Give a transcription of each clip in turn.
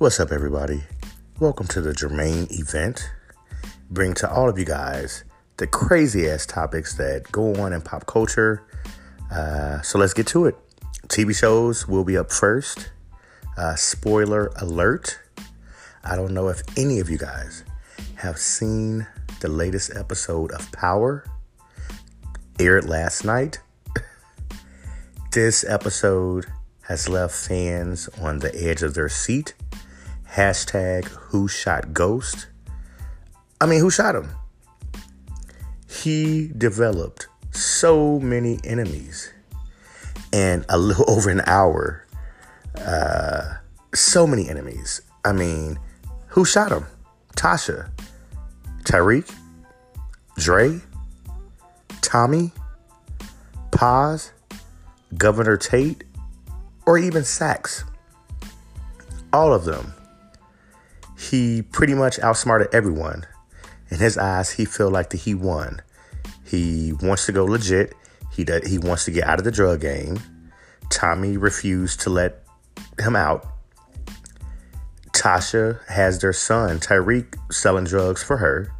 What's up, everybody? Welcome to the Jermaine event. Bring to all of you guys the crazy ass topics that go on in pop culture. Uh, so let's get to it. TV shows will be up first. Uh, spoiler alert. I don't know if any of you guys have seen the latest episode of Power, aired last night. this episode has left fans on the edge of their seat Hashtag who shot Ghost. I mean, who shot him? He developed so many enemies in a little over an hour. Uh, so many enemies. I mean, who shot him? Tasha, Tariq, Dre, Tommy, Paz, Governor Tate, or even Saxe. All of them he pretty much outsmarted everyone. In his eyes, he felt like that he won. He wants to go legit. He does, he wants to get out of the drug game. Tommy refused to let him out. Tasha has their son Tariq selling drugs for her.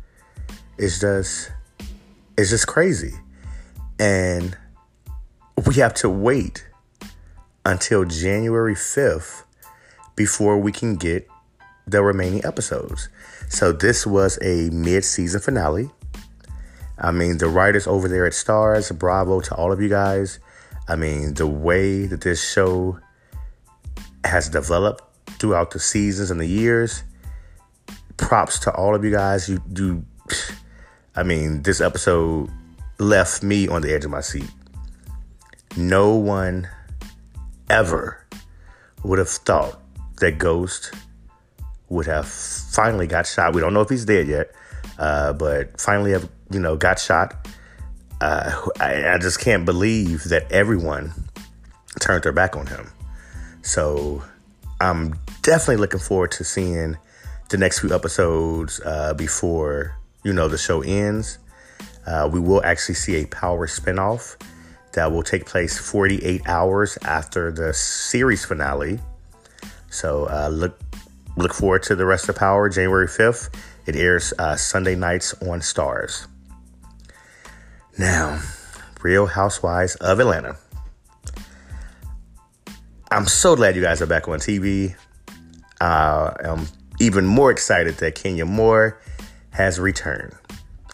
It's just it's just crazy. And we have to wait until January 5th before we can get the remaining episodes. So this was a mid-season finale. I mean, the writers over there at Starz, bravo to all of you guys. I mean, the way that this show has developed throughout the seasons and the years, props to all of you guys. You do, I mean, this episode left me on the edge of my seat. No one ever would have thought that Ghost would have finally got shot. We don't know if he's dead yet, uh, but finally have you know got shot. Uh, I, I, just can't believe that everyone turned their back on him. So I'm definitely looking forward to seeing the next few episodes uh, before you know the show ends. Uh, we will actually see a Power spinoff that will take place 48 hours after the series finale. So uh, look Look forward to the rest of Power January 5th. It airs uh, Sunday nights on Starz. Now, Real Housewives of Atlanta. I'm so glad you guys are back on TV. Uh, I'm even more excited that Kenya Moore has returned.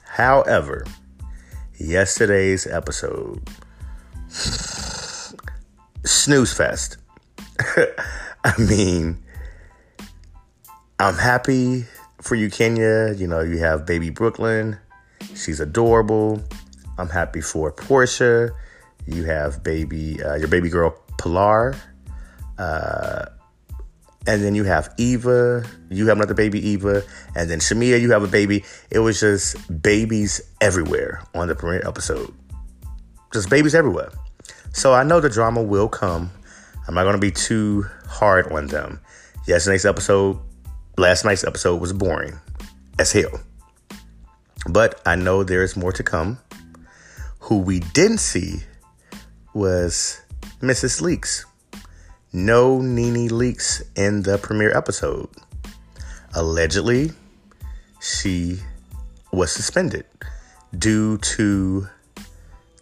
However, yesterday's episode, snooze fest. I mean, I'm happy for you, Kenya. You know, you have baby Brooklyn. She's adorable. I'm happy for Porsha. You have baby, uh, your baby girl Pilar. Uh, and then you have Eva. You have another baby, Eva. And then Shamea, you have a baby. It was just babies everywhere on the premiere episode. Just babies everywhere. So I know the drama will come. I'm not going to be too hard on them. Yesterday's episode last night's episode was boring as hell. But I know there's more to come. Who we didn't see was Mrs. Leakes. No Nene Leakes in the premiere episode. Allegedly, she was suspended due to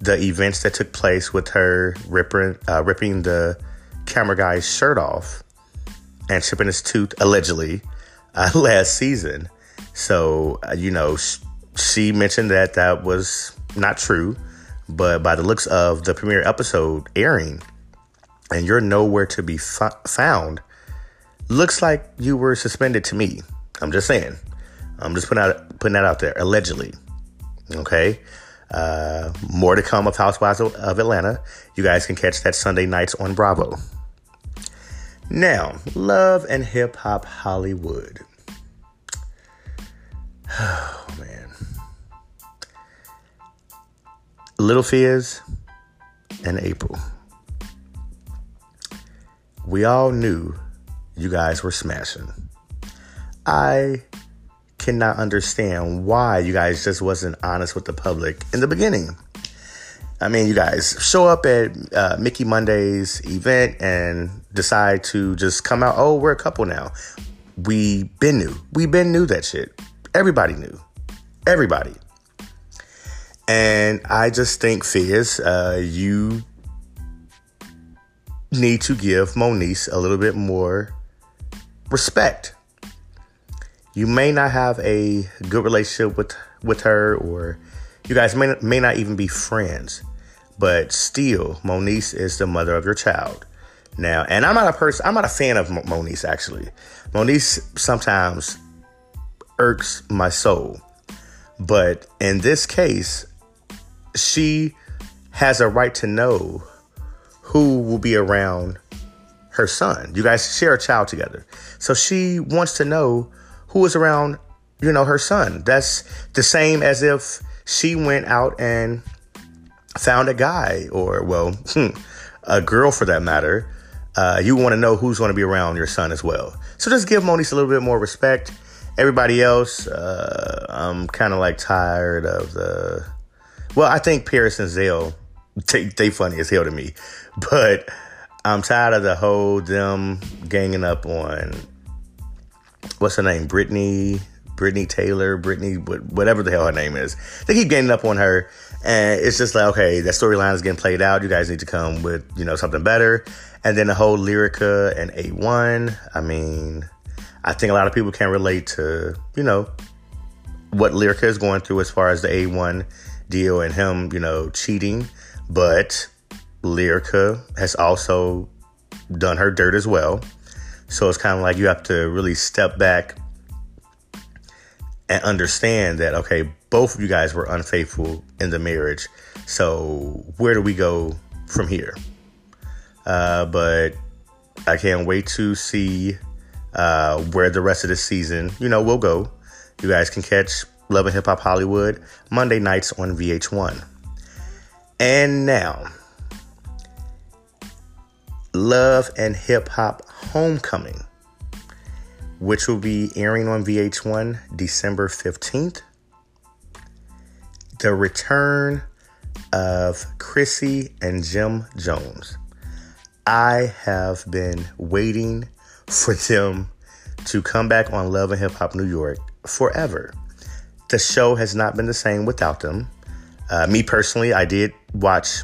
the events that took place with her ripping, uh, ripping the camera guy's shirt off and chipping his tooth, allegedly, uh, last season. So, uh, you know, sh- she mentioned that that was not true, but by the looks of the premiere episode airing, and you're nowhere to be found, looks like you were suspended to me. I'm just saying. I'm just putting out putting that out there. Allegedly, okay. Uh, more to come of Housewives of Atlanta. You guys can catch that Sunday nights on Bravo. Now, love and hip hop Hollywood. Oh, man. Lil Fizz and April. We all knew you guys were smashing. I cannot understand why you guys just wasn't honest with the public in the beginning. I mean, you guys show up at uh, Mickey Monday's event and decide to just come out. Oh, we're a couple now. we been knew. We been knew that shit. Everybody knew. Everybody. And I just think, Fizz, uh, you need to give Moniece a little bit more respect. You may not have a good relationship with with her, or you guys may may not even be friends, but still, Moniece is the mother of your child. Now, and I'm not a person. I'm not a fan of Moniece. Actually, Moniece sometimes irks my soul, but in this case, she has a right to know who will be around her son. You guys share a child together. So she wants to know who is around, you know, her son. That's the same as if she went out and found a guy or, well, a girl for that matter. Uh, you want to know who's going to be around your son as well. So just give Moniece a little bit more respect. Everybody else, uh, I'm kind of like tired of the well, I think Paris and Zale, they, they funny as hell to me. But I'm tired of the whole them ganging up on what's her name, Brittany, Brittany Taylor, Brittany, whatever the hell her name is. They keep ganging up on her, and it's just like, okay, that storyline is getting played out. You guys need to come with you know something better. And then the whole Lyrica and A1. I mean, I think a lot of people can relate to you know what Lyrica is going through as far as the A1 deal and him, you know, cheating. But Lyrica has also done her dirt as well. So it's kind of like you have to really step back and understand that, okay, both of you guys were unfaithful in the marriage. So where do we go from here? Uh, but I can't wait to see uh, where the rest of the season, you know, will go. You guys can catch Love and Hip Hop Hollywood, Monday nights on VH1. And now, Love and Hip Hop Homecoming, which will be airing on VH1 December 15th. The return of Chrissy and Jim Jones. I have been waiting for them to come back on Love and Hip Hop New York forever the show has not been the same without them. Uh, me personally, I did watch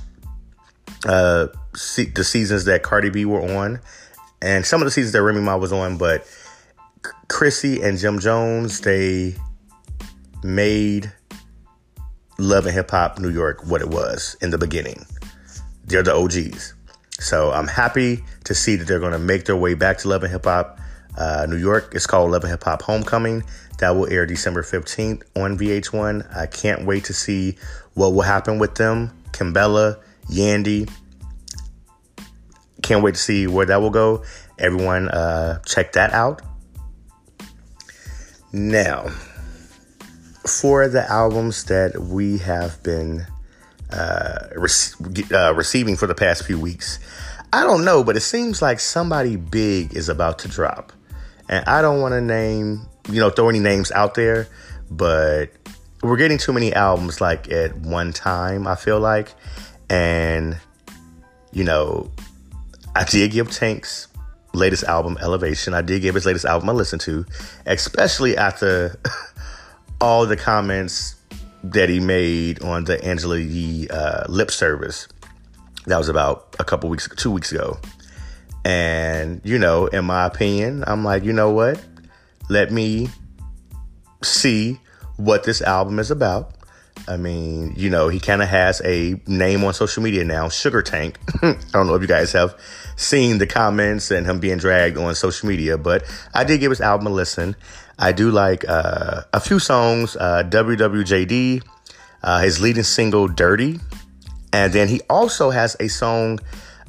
uh, see, the seasons that Cardi B were on, and some of the seasons that Remy Ma was on. But Chrissy and Jim Jones, they made Love and Hip Hop New York what it was in the beginning. They're the OGs. So I'm happy to see that they're going to make their way back to Love and Hip Hop uh, New York. It's called Love and Hip Hop Homecoming. That will air December 15th on VH1. I can't wait to see what will happen with them. Kimbella, Yandy. Can't wait to see where that will go. Everyone, uh, check that out. Now, for the albums that we have been uh, rec- uh, receiving for the past few weeks, I don't know, but it seems like somebody big is about to drop. And I don't want to name, you know, throw any names out there, but we're getting too many albums like at one time, I feel like. And, you know, I did give Tank's latest album, Elevation. I did give his latest album a listen to, especially after all the comments that he made on the Angela Yee uh, lip service. That was about a couple weeks, two weeks ago. And, you know, in my opinion, I'm like, you know what? Let me see what this album is about. I mean, you know, he kind of has a name on social media now, Sugar Tank. I don't know if you guys have seen the comments and him being dragged on social media, but I did give his album a listen. I do like uh, a few songs, uh, WWJD, uh, his leading single, Dirty. And then he also has a song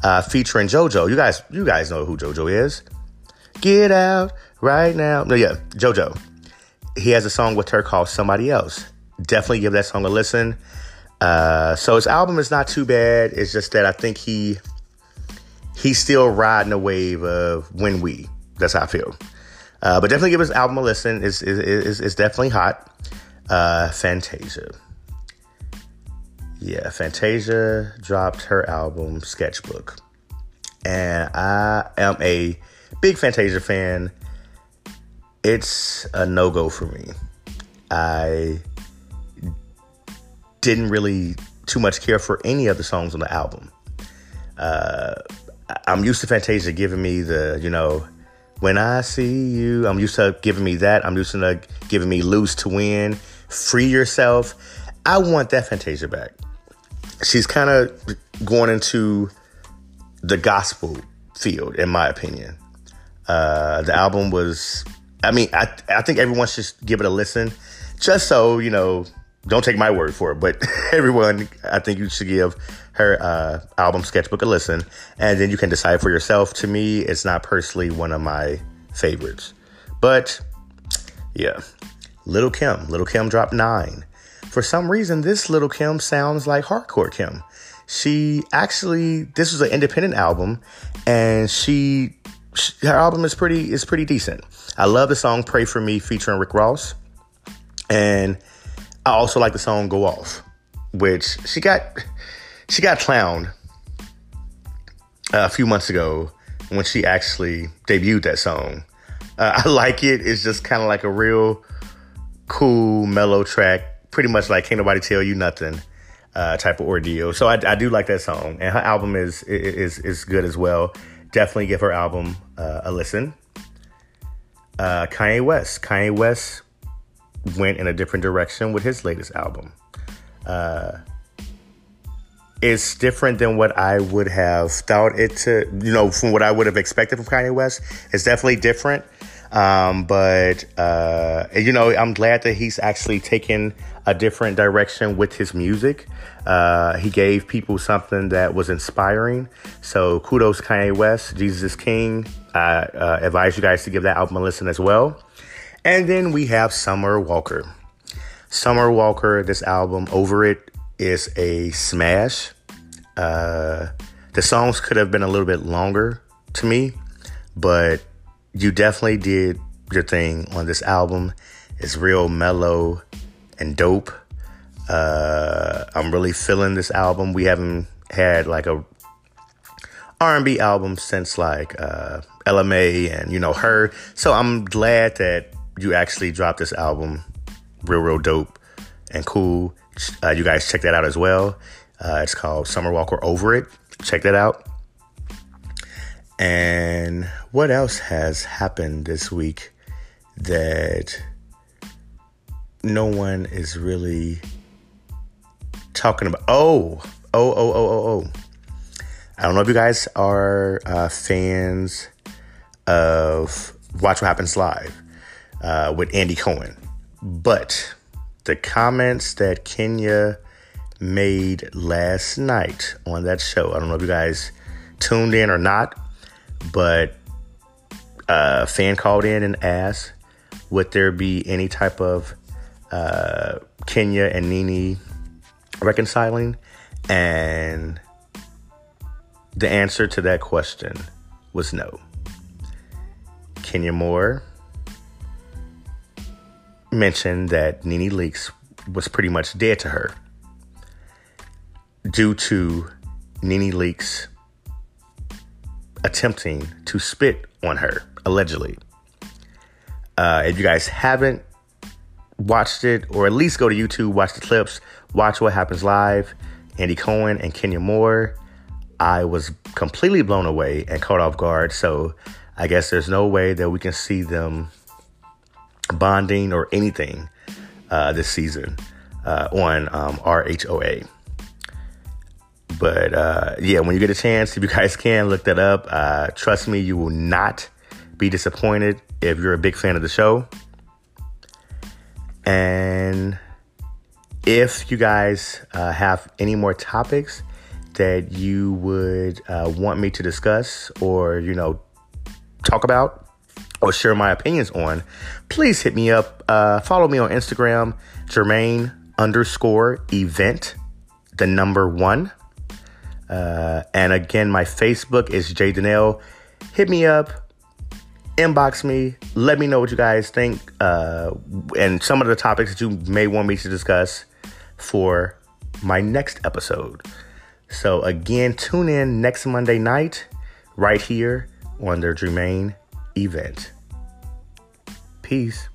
uh, featuring JoJo. You guys, you guys know who JoJo is. Get out right now. No, yeah, JoJo. He has a song with her called Somebody Else. Definitely give that song a listen. Uh, so his album is not too bad. It's just that I think he he's still riding a wave of when we. That's how I feel. Uh, but definitely give his album a listen. It's, it's, it's definitely hot. Uh, Fantasia. Yeah, Fantasia dropped her album Sketchbook. And I am a big Fantasia fan. it's a no go for me. I didn't really too much care for any of the songs on the album. Uh, I'm used to Fantasia giving me the, you know, when I see you. I'm used to giving me that. I'm used to giving me lose to win, free yourself. I want that Fantasia back. She's kind of going into the gospel field, in my opinion. Uh, the album was, I mean, I, I think everyone should give it a listen just so, you know, don't take my word for it, but everyone, I think you should give her uh, album Sketchbook a listen, and then you can decide for yourself. To me, it's not personally one of my favorites, but yeah, Lil Kim, Lil Kim dropped nine. For some reason, this Lil Kim sounds like Hardcore Kim. She actually, this was an independent album, and she, she her album is pretty is pretty decent. I love the song "Pray for Me" featuring Rick Ross, and I also like the song "Go Off," which she got she got clowned a few months ago when she actually debuted that song. Uh, I like it. It's just kind of like a real cool, mellow track. Pretty much like "Can't Nobody Tell You Nothing" uh, type of ordeal. So I, I, do like that song, and her album is is is good as well. Definitely give her album uh, a listen. Uh, Kanye West. Kanye West went in a different direction with his latest album. Uh, it's different than what I would have thought it to, you know, from what I would have expected from Kanye West. It's definitely different. Um, but, uh, you know, I'm glad that he's actually taken a different direction with his music. Uh, he gave people something that was inspiring. So kudos, Kanye West, Jesus is King. I uh, advise you guys to give that album a listen as well. And then we have Summer Walker. Summer Walker, this album, Over It, is a smash. Uh, the songs could have been a little bit longer to me, but you definitely did your thing on this album. It's real mellow and dope. Uh, I'm really feeling this album. We haven't had like a R&B album since like uh, Mai and you know her. So I'm glad that you actually dropped this album, real real dope and cool. Uh, you guys check that out as well. Uh, it's called Summer Walker Over It. Check that out. And what else has happened this week that no one is really talking about? Oh, oh, oh, oh, oh, oh. I don't know if you guys are uh, fans of Watch What Happens Live uh, with Andy Cohen, but the comments that Kenya made last night on that show. I don't know if you guys tuned in or not, but a fan called in and asked, would there be any type of uh, Kenya and Nene reconciling? And the answer to that question was no. Kenya Moore mentioned that Nene Leakes was pretty much dead to her due to Nene Leakes attempting to spit on her, allegedly. Uh, if you guys haven't watched it, or at least go to YouTube, watch the clips, watch what happens live, Andy Cohen and Kenya Moore, I was completely blown away and caught off guard. So I guess there's no way that we can see them bonding or anything uh, this season uh, on um, RHOA. But uh, yeah, when you get a chance, if you guys can look that up, uh, trust me, you will not be disappointed if you're a big fan of the show. And if you guys uh, have any more topics that you would uh, want me to discuss or, you know, talk about or share my opinions on, please hit me up. Uh, follow me on Instagram, Jermaine underscore event, the number one. Uh, and again, my Facebook is Jay Donnell. Hit me up, inbox me, let me know what you guys think, uh, and some of the topics that you may want me to discuss for my next episode. So, again, tune in next Monday night right here on the Jermaine event. Peace.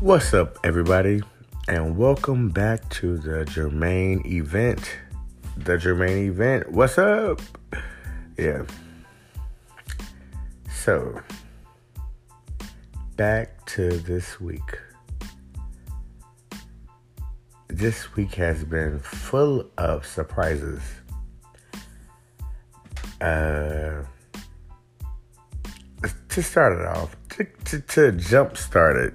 What's up, everybody, and welcome back to the Jermaine event. The Jermaine event. What's up? Yeah. So, back to this week. This week has been full of surprises. Uh, to start it off, to, to, to jump start it,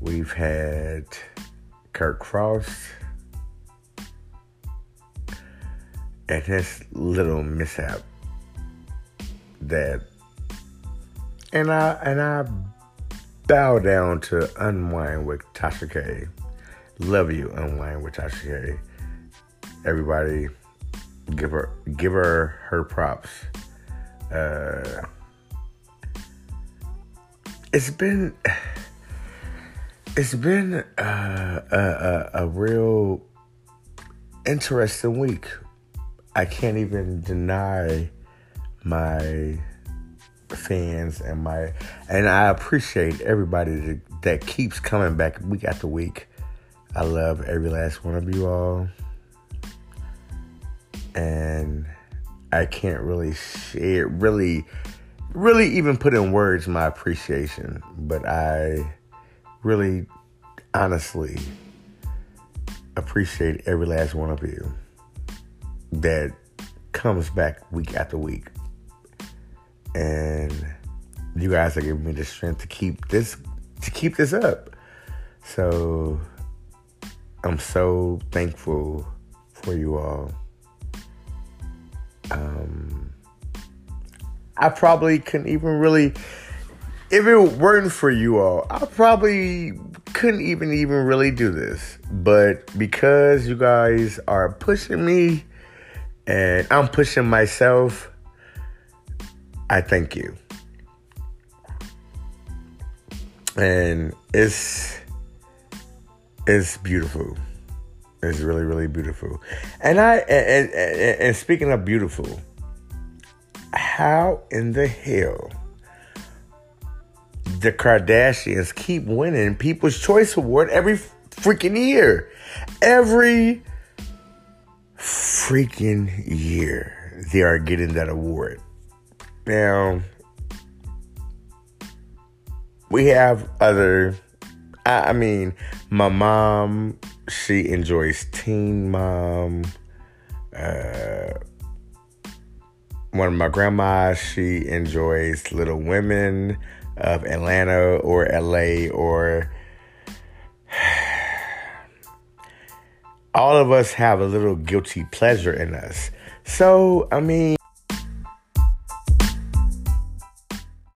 we've had Kirk Frost and his little mishap that and I and I bow down to Unwind with Tasha K. Love you, Unwind with Tasha K. Everybody give her give her her props. Uh it's been it's been uh, a, a, a real interesting week. I can't even deny my fans and my and I appreciate everybody that, that keeps coming back week after week. I love every last one of you all. And I can't really share really really even put in words my appreciation, but I really honestly appreciate every last one of you that comes back week after week and you guys are giving me the strength to keep this to keep this up. So I'm so thankful for you all. Um, I probably couldn't even really, if it weren't for you all, I probably couldn't even even really do this. But because you guys are pushing me, and I'm pushing myself I thank you. And it's it's beautiful. It's really, really beautiful. And I and, and, and speaking of beautiful, how in the hell the Kardashians keep winning People's Choice Award every freaking year? Every freaking year they are getting that award. Now, we have other, I, I mean, my mom, she enjoys Teen Mom. Uh, one of my grandmas, she enjoys Little Women of Atlanta or LA or all of us have a little guilty pleasure in us. So, I mean,